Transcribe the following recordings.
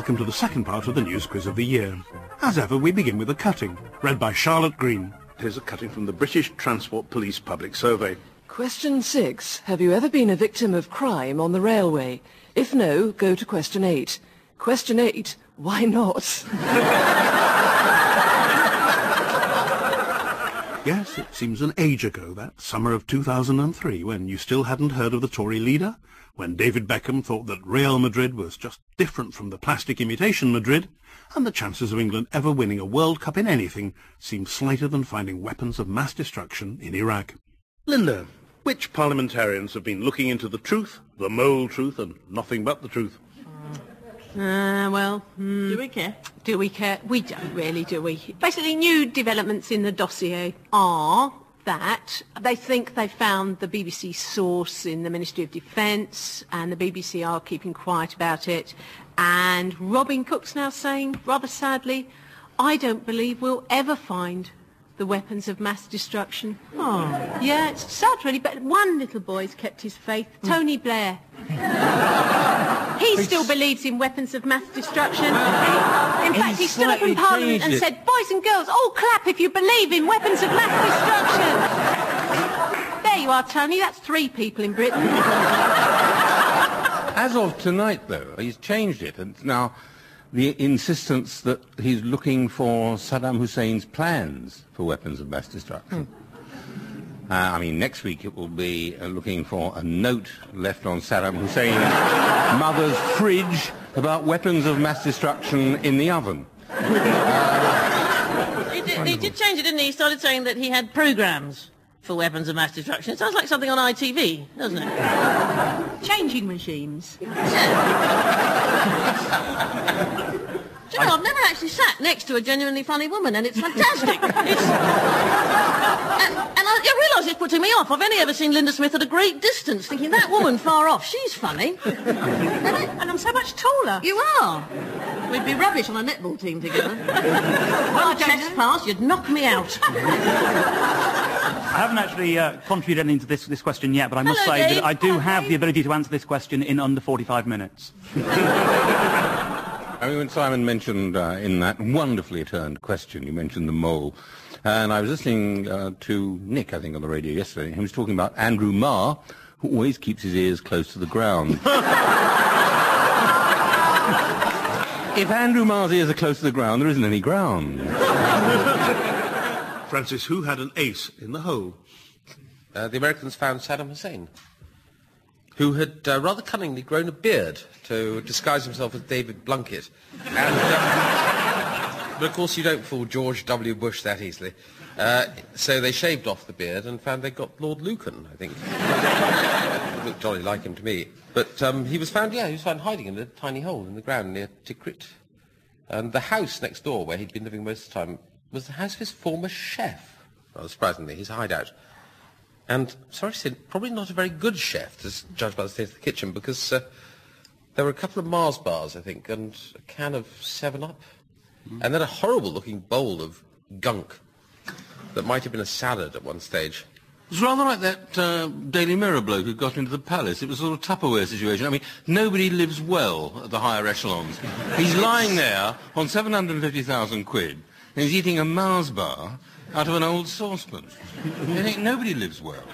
welcome to the second part of the news quiz of the year. As ever, we begin with a cutting, read by Charlotte Green. Here's a cutting from the British Transport Police Public Survey. Question 6. Have you ever been a victim of crime on the railway? If no, go to question 8. Question 8. Why not? Yes, it seems an age ago, that summer of 2003, when you still hadn't heard of the Tory leader, when David Beckham thought that Real Madrid was just different from the plastic imitation Madrid, and the chances of England ever winning a World Cup in anything seemed slighter than finding weapons of mass destruction in Iraq. Linda, which parliamentarians have been looking into the truth, the mole truth, and nothing but the truth? Uh, well, Do we care? do we care? We don't really, do we? Basically, new developments in the dossier are that they think they found the BBC source in the Ministry of Defence and the BBC are keeping quiet about it. And Robin Cook's now saying, rather sadly, I don't believe we'll ever find the weapons of mass destruction. Oh. Yeah, it's sad really, but one little boy's kept his faith, Tony Blair. He still believes in weapons of mass destruction. in fact, he stood up in Parliament and said, boys and girls, all clap if you believe in weapons of mass destruction. There you are, Tony. That's three people in Britain. As of tonight, though, he's changed it. And now the insistence that he's looking for Saddam Hussein's plans for weapons of mass destruction. Uh, I mean, next week it will be uh, looking for a note left on Saddam Hussein's mother's fridge about weapons of mass destruction in the oven. He did, he did change it, didn't he? He started saying that he had programs for weapons of mass destruction. It sounds like something on ITV, doesn't it? Changing machines. Do you know, I've never actually sat next to a genuinely funny woman, and it's fantastic. it's, and and I, I realise it's putting me off. I've only ever seen Linda Smith at a great distance, thinking that woman far off, she's funny. And I'm so much taller. You are. We'd be rubbish on a netball team together. One chest pass, you'd knock me out. I haven't actually uh, contributed anything to this, this question yet, but I must Hello, say Dave. that I do Hello, have Dave. the ability to answer this question in under 45 minutes. I mean, when Simon mentioned uh, in that wonderfully turned question, you mentioned the mole. And I was listening uh, to Nick, I think, on the radio yesterday, and he was talking about Andrew Marr, who always keeps his ears close to the ground. if Andrew Marr's ears are close to the ground, there isn't any ground. Francis, who had an ace in the hole? Uh, the Americans found Saddam Hussein, who had uh, rather cunningly grown a beard to disguise himself as David Blunkett. And, um, but of course, you don't fool George W. Bush that easily. Uh, so they shaved off the beard and found they got Lord Lucan, I think. It looked jolly like him to me. But um, he was found, yeah, he was found hiding in a tiny hole in the ground near Tikrit. And the house next door, where he'd been living most of the time, was the house of his former chef. Rather surprisingly, his hideout. And, sorry to say, probably not a very good chef, to judge by the state of the kitchen, because uh, there were a couple of Mars bars, I think, and a can of 7-Up. And then a horrible-looking bowl of gunk that might have been a salad at one stage. It's rather like that uh, Daily Mirror bloke who got into the palace. It was a sort of Tupperware situation. I mean, nobody lives well at the higher echelons. He's lying there on 750,000 quid, and he's eating a Mars bar out of an old saucepan. I think nobody lives well.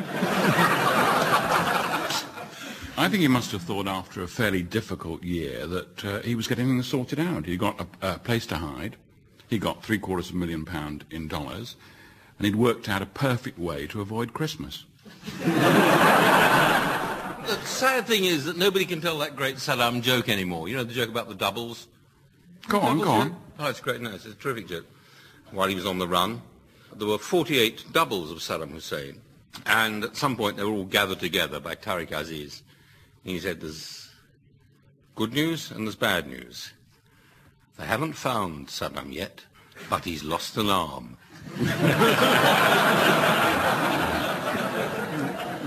I think he must have thought after a fairly difficult year that uh, he was getting things sorted out. He got a, a place to hide. He got three quarters of a million pound in dollars. And he'd worked out a perfect way to avoid Christmas. The sad thing is that nobody can tell that great Saddam joke anymore. You know the joke about the doubles? Go on, go on. joke? Oh, it's great. No, it's a terrific joke. While he was on the run, there were 48 doubles of Saddam Hussein. And at some point, they were all gathered together by Tariq Aziz. And he said, there's good news and there's bad news. They haven't found Saddam yet, but he's lost an arm.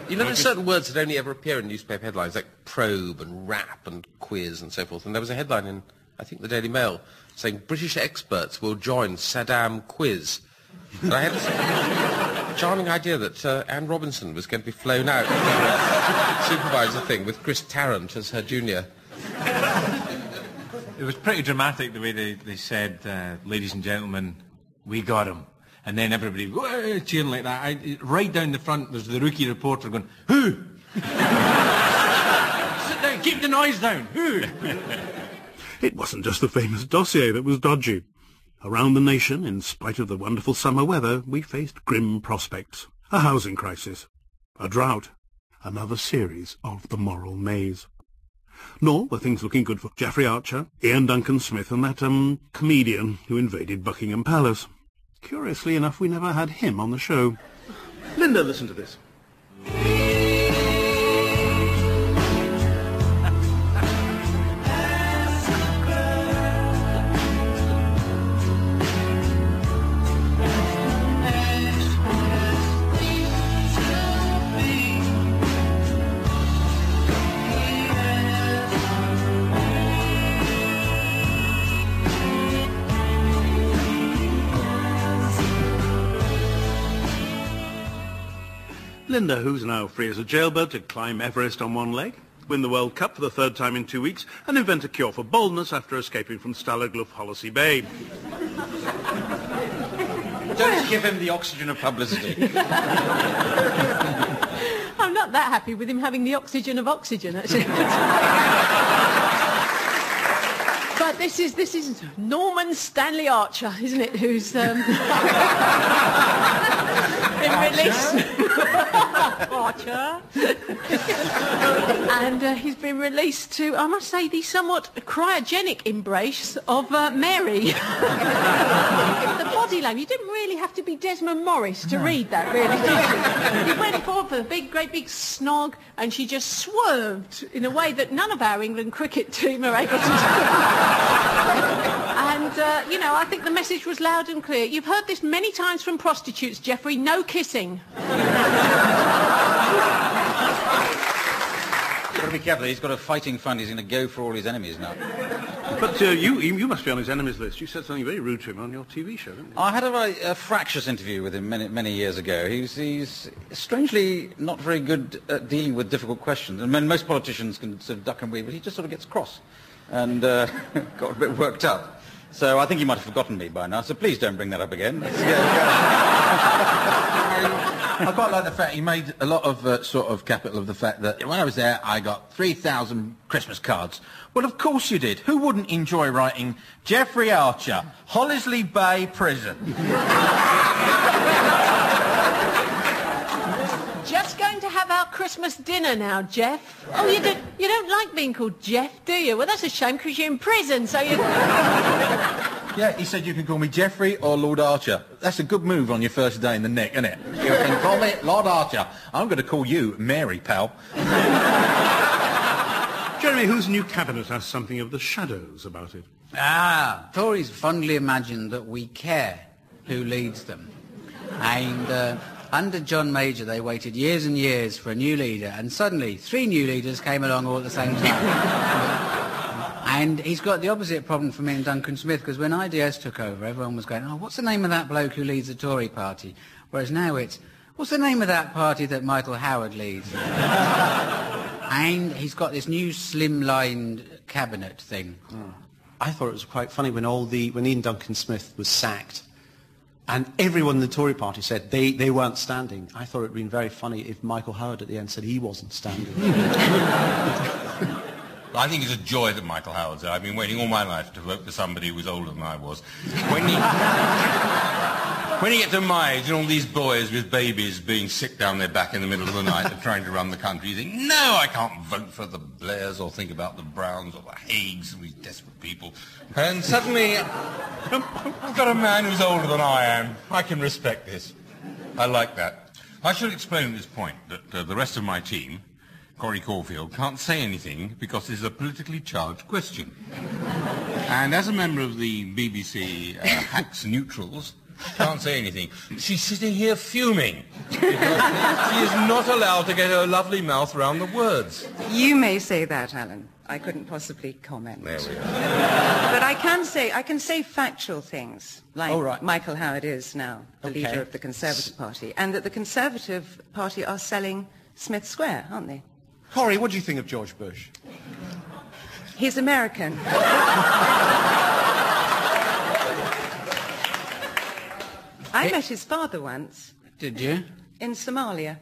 You know, there's certain words that only ever appear in newspaper headlines, like probe and rap and quiz and so forth. And there was a headline in, I think, the Daily Mail saying British experts will join Saddam quiz. And I had this charming idea that uh, Anne Robinson was going to be flown out to uh, supervise the thing with Chris Tarrant as her junior. It was pretty dramatic the way they, they said, uh, ladies and gentlemen, we got him. And then everybody cheering like that. I, right down the front, there's the rookie reporter going, who? Sit down, keep the noise down. Who? It wasn't just the famous dossier that was dodgy. Around the nation, in spite of the wonderful summer weather, we faced grim prospects. A housing crisis, a drought, another series of the moral maze. Nor were things looking good for Jeffrey Archer, Iain Duncan Smith, and that, um, comedian who invaded Buckingham Palace. Curiously enough, we never had him on the show. Linda, listen to this. Linda, who's now free as a jailbird to climb Everest on one leg, win the World Cup for the third time in two weeks, and invent a cure for baldness after escaping from Stalagluf Hollesley Bay. Don't give him the oxygen of publicity. I'm not that happy with him having the oxygen of oxygen, actually. but this is this is Norman Stanley Archer, isn't it? Who's um, released. Archer. and uh, he's been released to, I must say, the somewhat cryogenic embrace of uh, Mary. the body language. You didn't really have to be Desmond Morris to read that, really, did you? He went forward for a big, great big snog, and she just swerved in a way that none of our England cricket team are able to do. And, uh, you know, I think the message was loud and clear. You've heard this many times from prostitutes, Jeffrey. No kissing. Got to be careful. He's got a fighting fund. He's going to go for all his enemies now. But uh, you, you must be on his enemies list. You said something very rude to him on your TV show, didn't you? I had a, very, a fractious interview with him many, many years ago. He's, he's strangely not very good at dealing with difficult questions. I mean, most politicians can sort of duck and weave, but he just sort of gets cross and uh, got a bit worked up. So I think he might have forgotten me by now, so please don't bring that up again. I quite like the fact he made a lot of uh, sort of capital of the fact that when I was there, I got 3,000 Christmas cards. Well, of course you did. Who wouldn't enjoy writing Jeffrey Archer, Hollesley Bay Prison? Just going to have our Christmas dinner now, Jeff. Oh, you don't, you don't like being called Jeff, do you? Well, that's a shame because you're in prison, so you... Yeah, he said you can call me Jeffrey or Lord Archer. That's a good move on your first day in the neck, isn't it? You can call me Lord Archer. I'm going to call you Mary, pal. Jeremy, whose new cabinet has something of the shadows about it? Ah, Tories fondly imagine that we care who leads them. And uh, under John Major, they waited years and years for a new leader, and suddenly three new leaders came along all at the same time. and he's got the opposite problem for me and Duncan Smith, because when IDS took over, everyone was going, oh, what's the name of that bloke who leads the Tory party? Whereas now it's, what's the name of that party that Michael Howard leads? and he's got this new slimlined cabinet thing. Hmm. I thought it was quite funny when all the when Iain Duncan Smith was sacked, and everyone in the Tory party said they, they weren't standing. I thought it would been very funny if Michael Howard at the end said he wasn't standing. I think it's a joy that Michael Howard's there. I've been waiting all my life to vote for somebody who was older than I was. When he, when you get to my age and all these boys with babies being sick down their back in the middle of the night and trying to run the country, you think, no, I can't vote for the Blairs or think about the Browns or the Haigs and these desperate people. And suddenly, I've got a man who's older than I am. I can respect this. I like that. I should explain at this point that uh, the rest of my team, Corey Caulfield, can't say anything because this is a politically charged question. And as a member of the BBC uh, Hacks Neutrals, can't say anything. She's sitting here fuming because she is not allowed to get her lovely mouth round the words. You may say that, Alan. I couldn't possibly comment. There we are. But I can say I can say factual things, like Oh, right. Michael Howard is now the Okay. leader of the Conservative Party, and that the Conservative Party are selling Smith Square, aren't they? Corey, what do you think of George Bush? He's American. I met his father once Did you? in Somalia.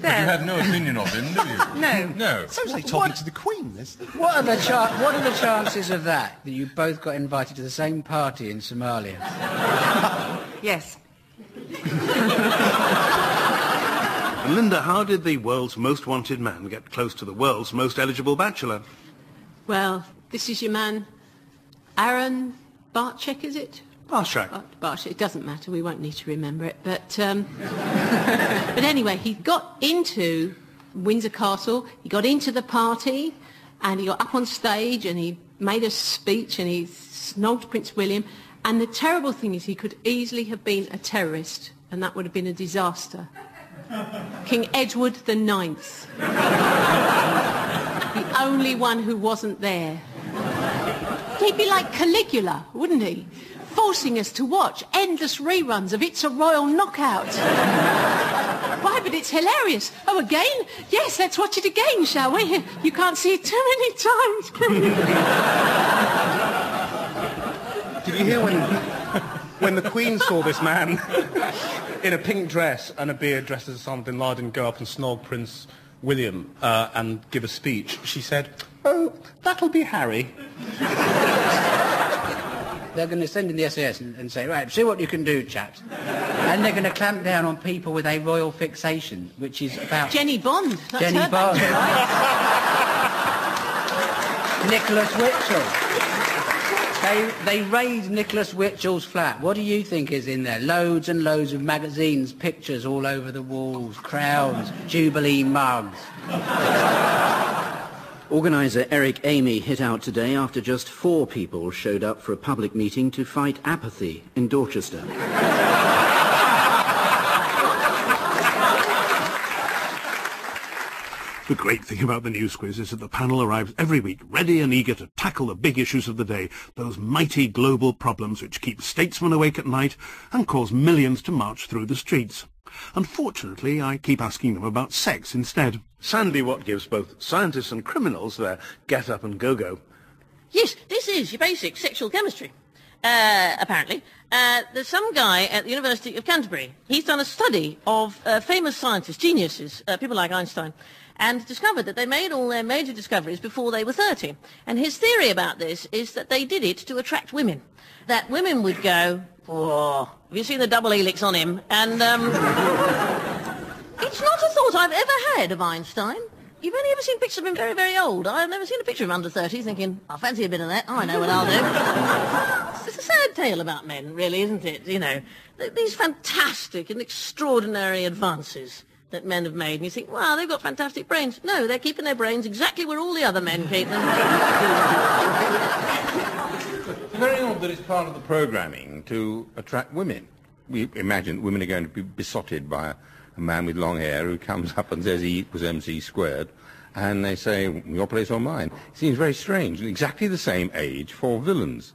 But you have no opinion of him, do you? No. No. Sounds like talking to the Queen, this. What are the cha- What are the chances of that? That you both got invited to the same party in Somalia? Yes. Linda, how did the world's most wanted man get close to the world's most eligible bachelor? Well, this is your man, Aaron Bartchek, is it? Barschak. Bart- Bartchek. It doesn't matter. We won't need to remember it. But um, but anyway, he got into Windsor Castle. He got into the party, and he got up on stage and he made a speech and he snogged Prince William. And the terrible thing is, he could easily have been a terrorist, and that would have been a disaster. King Edward the Ninth, the only one who wasn't there. He'd be like Caligula, wouldn't he? Forcing us to watch endless reruns of It's a Royal Knockout. Why, but it's hilarious. Oh, again? Yes, let's watch it again, shall we? You can't see it too many times. can you? Did you hear when, when the Queen saw this man in a pink dress and a beard dressed as Osama bin Laden go up and snog Prince William uh, and give a speech? She said, oh, that'll be Harry. They're going to send in the SAS and, and say, right, see what you can do, chaps. And they're going to clamp down on people with a royal fixation, which is about... Jennie Bond. That's Jenny her Bond. Nicholas Witchell. They, they raid Nicholas Witchell's flat. What do you think is in there? Loads and loads of magazines, pictures all over the walls, crowns, Jubilee mugs. Organiser Eric Amy hit out today after just four people showed up for a public meeting to fight apathy in Dorchester. The great thing about the news quiz is that the panel arrives every week ready and eager to tackle the big issues of the day, those mighty global problems which keep statesmen awake at night and cause millions to march through the streets. Unfortunately, I keep asking them about sex instead. Sandi, what gives both scientists and criminals their get-up and go-go? Yes, this is your basic sexual chemistry. Uh, apparently. Uh, there's some guy at the University of Canterbury. He's done a study of uh, famous scientists, geniuses, uh, people like Einstein, and discovered that they made all their major discoveries before they were 30. And his theory about this is that they did it to attract women. That women would go, oh, have you seen the double helix on him? And um, it's not a thought I've ever had of Einstein. You've only ever seen pictures of him very, very old. I've never seen a picture of him under 30 thinking, I fancy a bit of that. I know what I'll do. it's a sad tale about men, really, isn't it? You know, these fantastic and extraordinary advances that men have made. And you think, wow, they've got fantastic brains. No, they're keeping their brains exactly where all the other men keep them. It's very odd that it's part of the programming to attract women. We imagine that women are going to be besotted by a, a man with long hair who comes up and says he equals MC squared, and they say, your place or mine. It seems very strange. And exactly the same age for villains.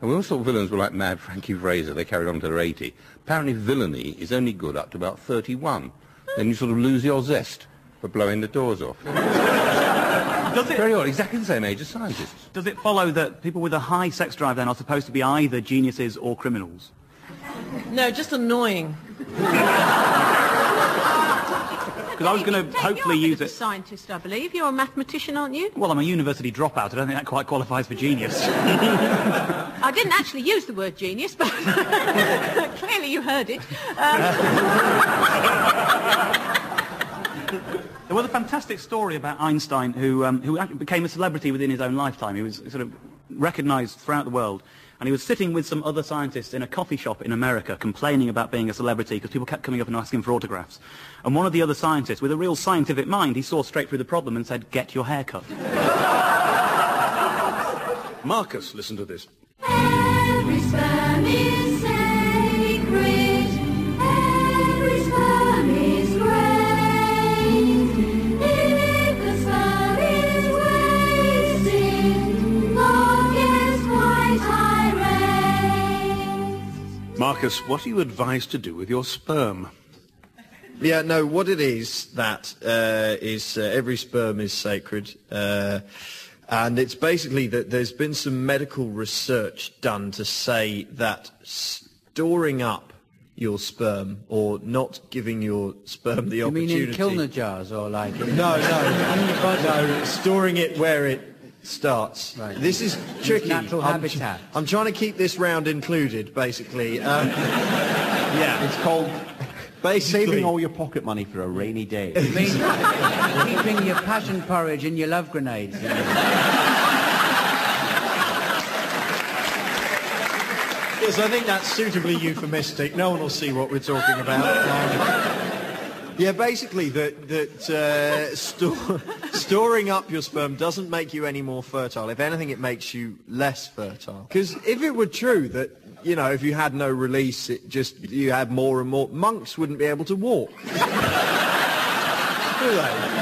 And we all thought villains were like Mad Frankie Fraser. They carried on to their 80. Apparently villainy is only good up to about 31. Then you sort of lose your zest for blowing the doors off. Does it, Very odd. Exactly the same age as scientists. does it follow that people with a high sex drive then are supposed to be either geniuses or criminals? no, just annoying. Because I was going to hopefully use bit of a it. scientist, I believe. You're a mathematician, aren't you? Well, I'm a university dropout. I don't think that quite qualifies for genius. I didn't actually use the word genius, but clearly you heard it. Um, There was a fantastic story about Einstein who, um, who became a celebrity within his own lifetime. He was sort of recognized throughout the world. And he was sitting with some other scientists in a coffee shop in America complaining about being a celebrity because people kept coming up and asking for autographs. And one of the other scientists, with a real scientific mind, he saw straight through the problem and said, get your hair cut. Marcus, listen to this. Marcus, what are you advised to do with your sperm? Yeah, no, what it is, that uh, is uh, every sperm is sacred. Uh, and it's basically that there's been some medical research done to say that storing up your sperm or not giving your sperm the opportunity. You mean opportunity... in Kilner jars or like... In No, no, no, storing it where it starts. Right. This is tricky. natural I'm, habitat. I'm trying to keep this round included, basically. Um, yeah, It's called basically. saving all your pocket money for a rainy day. You mean keeping your passion porridge and your love grenades? you know? Yes, I think that's suitably euphemistic. No one will see what we're talking about. Um, yeah, basically, that that uh, store, storing up your sperm doesn't make you any more fertile. If anything, it makes you less fertile. Because if it were true that you know, if you had no release, it just you had more and more. Monks wouldn't be able to walk. Do they?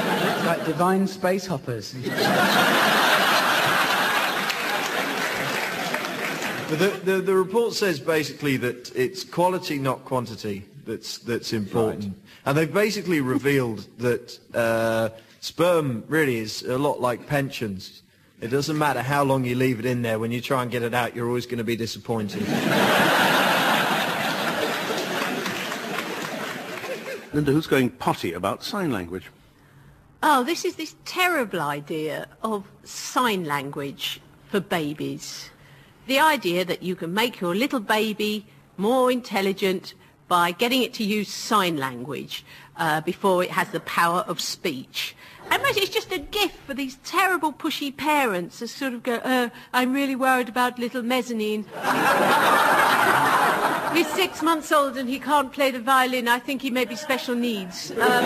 like divine space hoppers. But the, the, the report says basically that it's quality, not quantity, that's, that's important. And they've basically revealed that uh, sperm really is a lot like pensions. It doesn't matter how long you leave it in there. When you try and get it out, you're always going to be disappointed. Linda, who's going potty about sign language? Oh, this is this terrible idea of sign language for babies. The idea that you can make your little baby more intelligent by getting it to use sign language uh, before it has the power of speech. And imagine it's just a gift for these terrible pushy parents to sort of go, uh, I'm really worried about little mezzanine. He's six months old and he can't play the violin. I think he may be special needs. Um,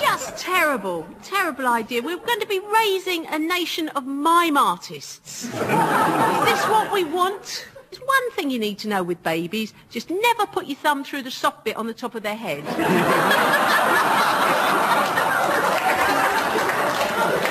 just terrible, terrible idea. We're going to be raising a nation of mime artists. Is this what we want? There's one thing you need to know with babies. Just never put your thumb through the soft bit on the top of their head.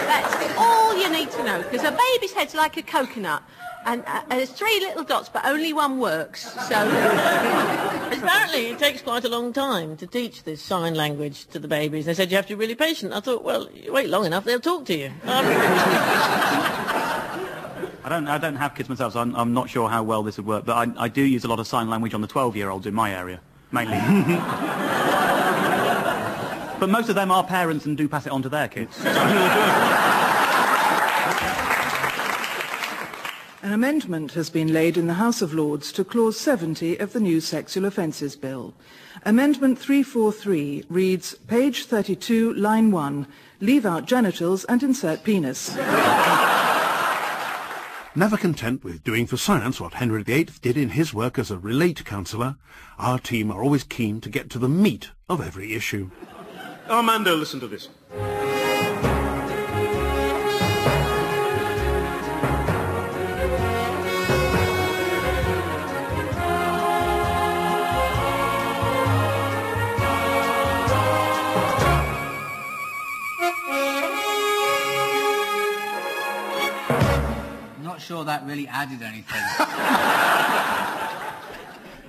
That's all you need to know. Because a baby's head's like a coconut. And uh, there's three little dots, but only one works. So Apparently, it takes quite a long time to teach this sign language to the babies. They said you have to be really patient. I thought, well, you wait long enough, they'll talk to you. Um, I don't, I don't have kids myself, so I'm, I'm not sure how well this would work, but I, I do use a lot of sign language on the 12-year-olds in my area, mainly. but most of them are parents and do pass it on to their kids. An amendment has been laid in the House of Lords to Clause 70 of the new Sexual Offences Bill. Amendment 343 reads, page 32, line 1, leave out genitals and insert penis. Never content with doing for science what Henry VIII did in his work as a relate counsellor, our team are always keen to get to the meat of every issue. Armando, listen to this. That really added anything.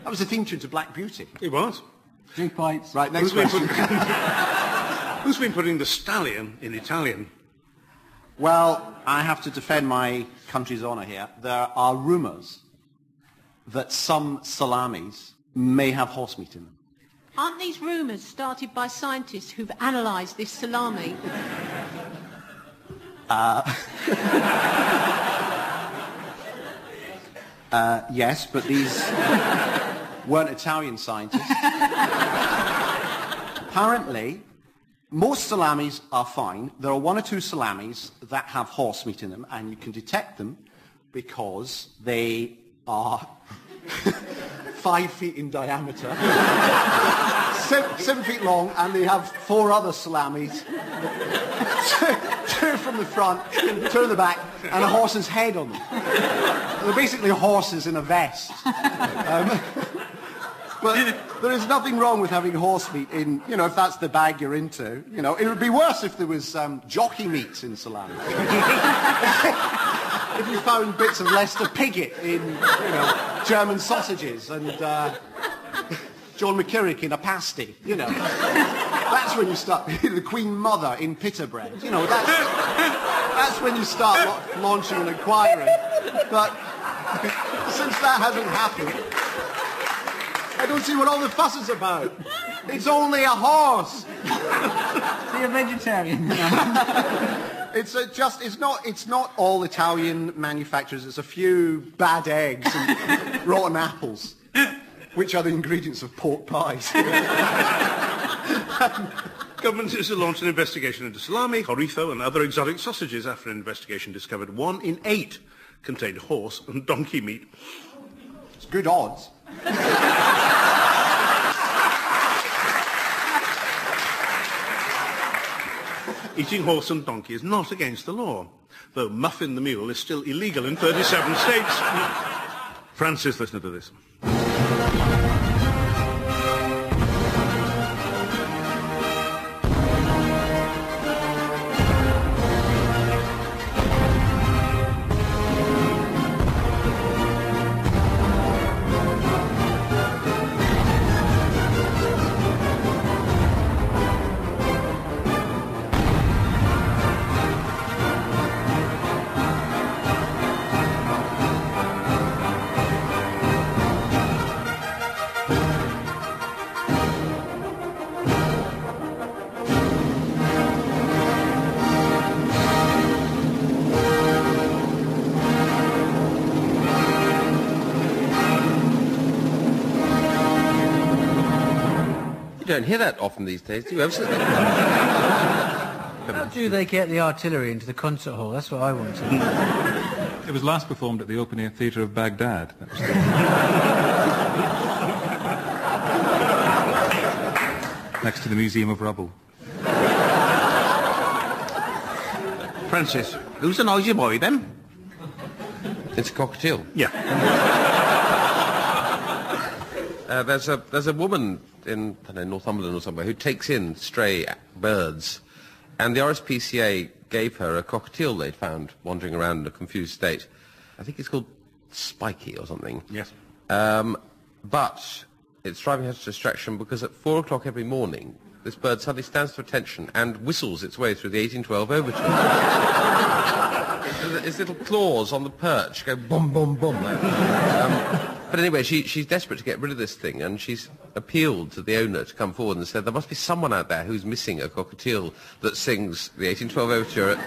That was the theme tune to Black Beauty. It was. Three points. Right, next Who's been, question. putting, who's been putting the stallion in Italian? Well, I have to defend my country's honour here. There are rumours that some salamis may have horse meat in them. Aren't these rumours started by scientists who've analysed this salami? Uh, uh, yes, but these weren't Italian scientists. Apparently, most salamis are fine. There are one or two salamis that have horse meat in them, and you can detect them because they are five feet in diameter, seven, seven feet long, and they have four other salamis. two from the front, two in the back, and a horse's head on them. They're basically horses in a vest. Um, but there is nothing wrong with having horse meat in, you know, if that's the bag you're into. You know, it would be worse if there was um, jockey meat in salami. if you found bits of Lester Piggott in, you know, German sausages and, uh, John McCririck in a pasty, you know. that's when you start, the Queen Mother in pita bread, you know, that's, that's when you start la- launching an inquiry. But since that hasn't happened, I don't see what all the fuss is about. It's only a horse. Be a vegetarian. It's uh, just, it's not, it's not all Italian manufacturers. It's a few bad eggs and rotten apples, which are the ingredients of pork pies. Government is to launch an investigation into salami, chorizo and other exotic sausages after an investigation discovered one in eight contained horse and donkey meat. It's good odds. Eating horse and donkey is not against the law, though muffin the mule is still illegal in 37 states. Francis, listen to this. Don't hear that often these days, do you? Ever since- How do they get the artillery into the concert hall? That's what I want to know. It was last performed at the Open Air Theatre of Baghdad. That was the- Next to the Museum of Rubble. Francis, who's the noisy boy then? It's a cockatiel. Yeah. Uh, there's a there's a woman in know, Northumberland or somewhere who takes in stray birds, and the RSPCA gave her a cockatiel they'd found wandering around in a confused state. I think it's called Spiky or something. Yes. Um, but it's driving her to distraction because at four o'clock every morning, this bird suddenly stands to attention and whistles its way through the 1812 overture. Its little claws on the perch go boom, boom, boom. Like, um, but anyway, she, she's desperate to get rid of this thing, and she's appealed to the owner to come forward and said there must be someone out there who's missing a cockatiel that sings the 1812 overture at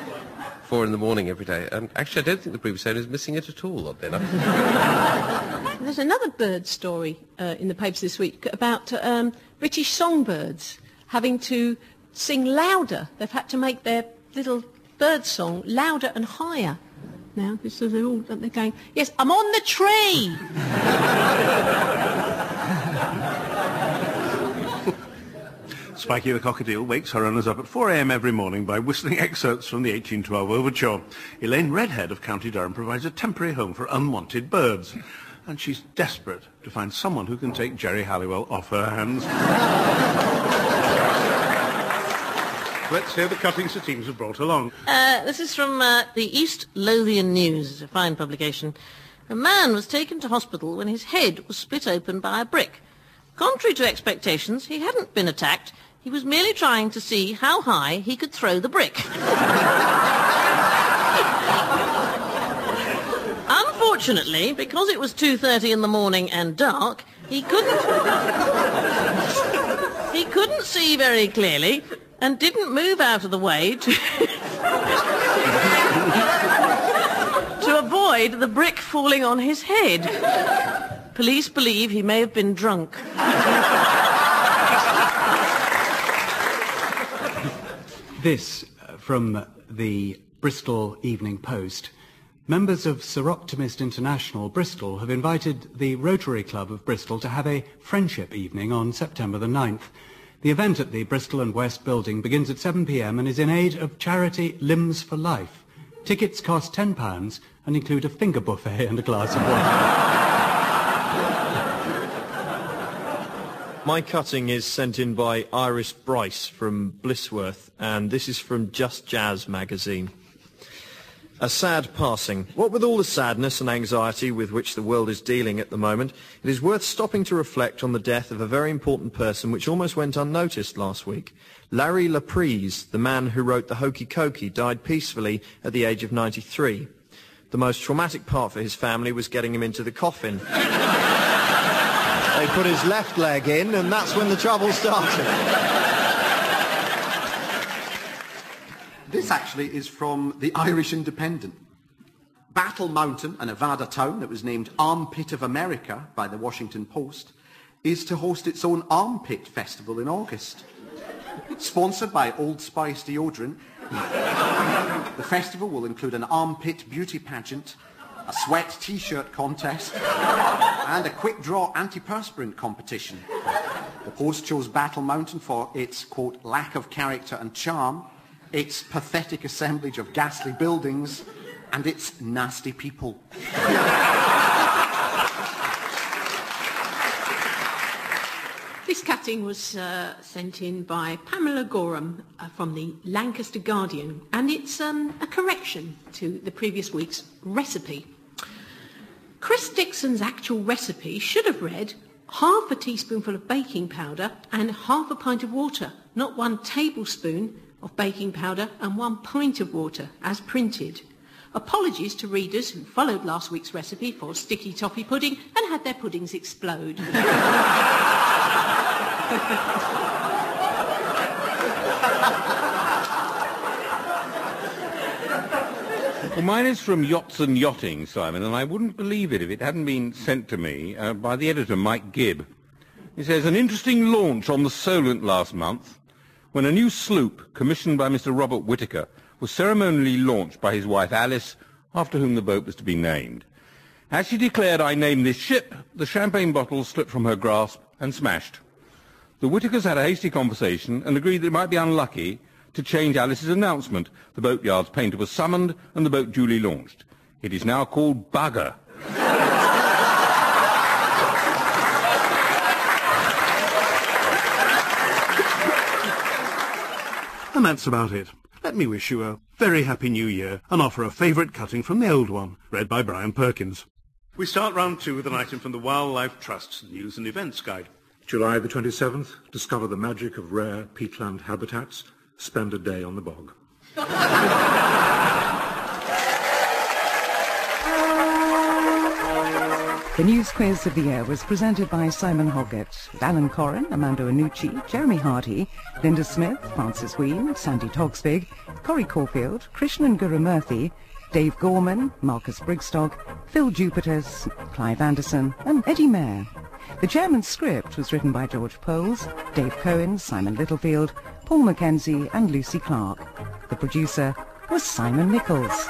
four in the morning every day. And actually, I don't think the previous owner is missing it at all, oddly enough. There's another bird story uh, in the papers this week about um, British songbirds having to sing louder. They've had to make their little bird song louder and higher. Now, so they're all they're going. Yes, I'm on the tree. Spiky the cockatiel wakes her owners up at 4am every morning by whistling excerpts from the 1812 overture. Elaine Redhead of County Durham provides a temporary home for unwanted birds. And she's desperate to find someone who can take Geri Halliwell off her hands. Let's hear the cuttings the teams have brought along. Uh, this is from uh, the East Lothian News, It's a fine publication. A man was taken to hospital when his head was split open by a brick. Contrary to expectations, he hadn't been attacked. He was merely trying to see how high he could throw the brick. Unfortunately, because it was 2.30 in the morning and dark, he couldn't... he couldn't see very clearly and didn't move out of the way to... to avoid the brick falling on his head. Police believe he may have been drunk. This uh, from the Bristol Evening Post. Members of Soroptimist International Bristol have invited the Rotary Club of Bristol to have a friendship evening on September the 9th. The event at the Bristol and West building begins at 7pm and is in aid of charity Limbs for Life. Tickets cost £10 and include a finger buffet and a glass of wine. My cutting is sent in by Iris Bryce from Blissworth, and this is from Just Jazz magazine. A sad passing. What with all the sadness and anxiety with which the world is dealing at the moment, it is worth stopping to reflect on the death of a very important person which almost went unnoticed last week. Larry Laprise, the man who wrote the Hokey Cokey, died peacefully at the age of 93. The most traumatic part for his family was getting him into the coffin. they put his left leg in, and that's when the trouble started. This actually is from the Irish Independent. Battle Mountain, a Nevada town that was named Armpit of America by the Washington Post, is to host its own Armpit Festival in August. Sponsored by Old Spice deodorant, the festival will include an armpit beauty pageant, a sweat t-shirt contest, and a quick draw antiperspirant competition. The Post chose Battle Mountain for its, quote, lack of character and charm, its pathetic assemblage of ghastly buildings, and its nasty people. This cutting was uh, sent in by Pamela Gorham uh, from the Lancaster Guardian, and it's um, a correction to the previous week's recipe. Chris Dixon's actual recipe should have read half a teaspoonful of baking powder and half a pint of water, not one tablespoon of baking powder and one pint of water, as printed. Apologies to readers who followed last week's recipe for sticky toffee pudding and had their puddings explode. Well, mine is from Yachts and Yachting, Simon, and I wouldn't believe it if it hadn't been sent to me uh, by the editor, Mike Gibb. He says, an interesting launch on the Solent last month when a new sloop commissioned by Mr. Robert Whittaker was ceremonially launched by his wife Alice, after whom the boat was to be named. As she declared, I name this ship, the champagne bottle slipped from her grasp and smashed. The Whittakers had a hasty conversation and agreed that it might be unlucky to change Alice's announcement. The boatyard's painter was summoned and the boat duly launched. It is now called Bugger. And that's about it. Let me wish you a very happy new year and offer a favourite cutting from the old one, read by Brian Perkins. We start round two with an item from the Wildlife Trust's News and Events Guide. July the 27th, discover the magic of rare peatland habitats. Spend a day on the bog. The news quiz of the year was presented by Simon Hoggart, Alan Coren, Armando Iannucci, Jeremy Hardy, Linda Smith, Francis Wheen, Sandi Toksvig, Corey Caulfield, Krishnan Guru-Murthy, Dave Gorman, Marcus Brigstocke, Phil Jupitus, Clive Anderson, and Eddie Mair. The chairman's script was written by George Poles, Dave Cohen, Simon Littlefield, Paul Mackenzie, and Lucy Clark. The producer was Simon Nichols.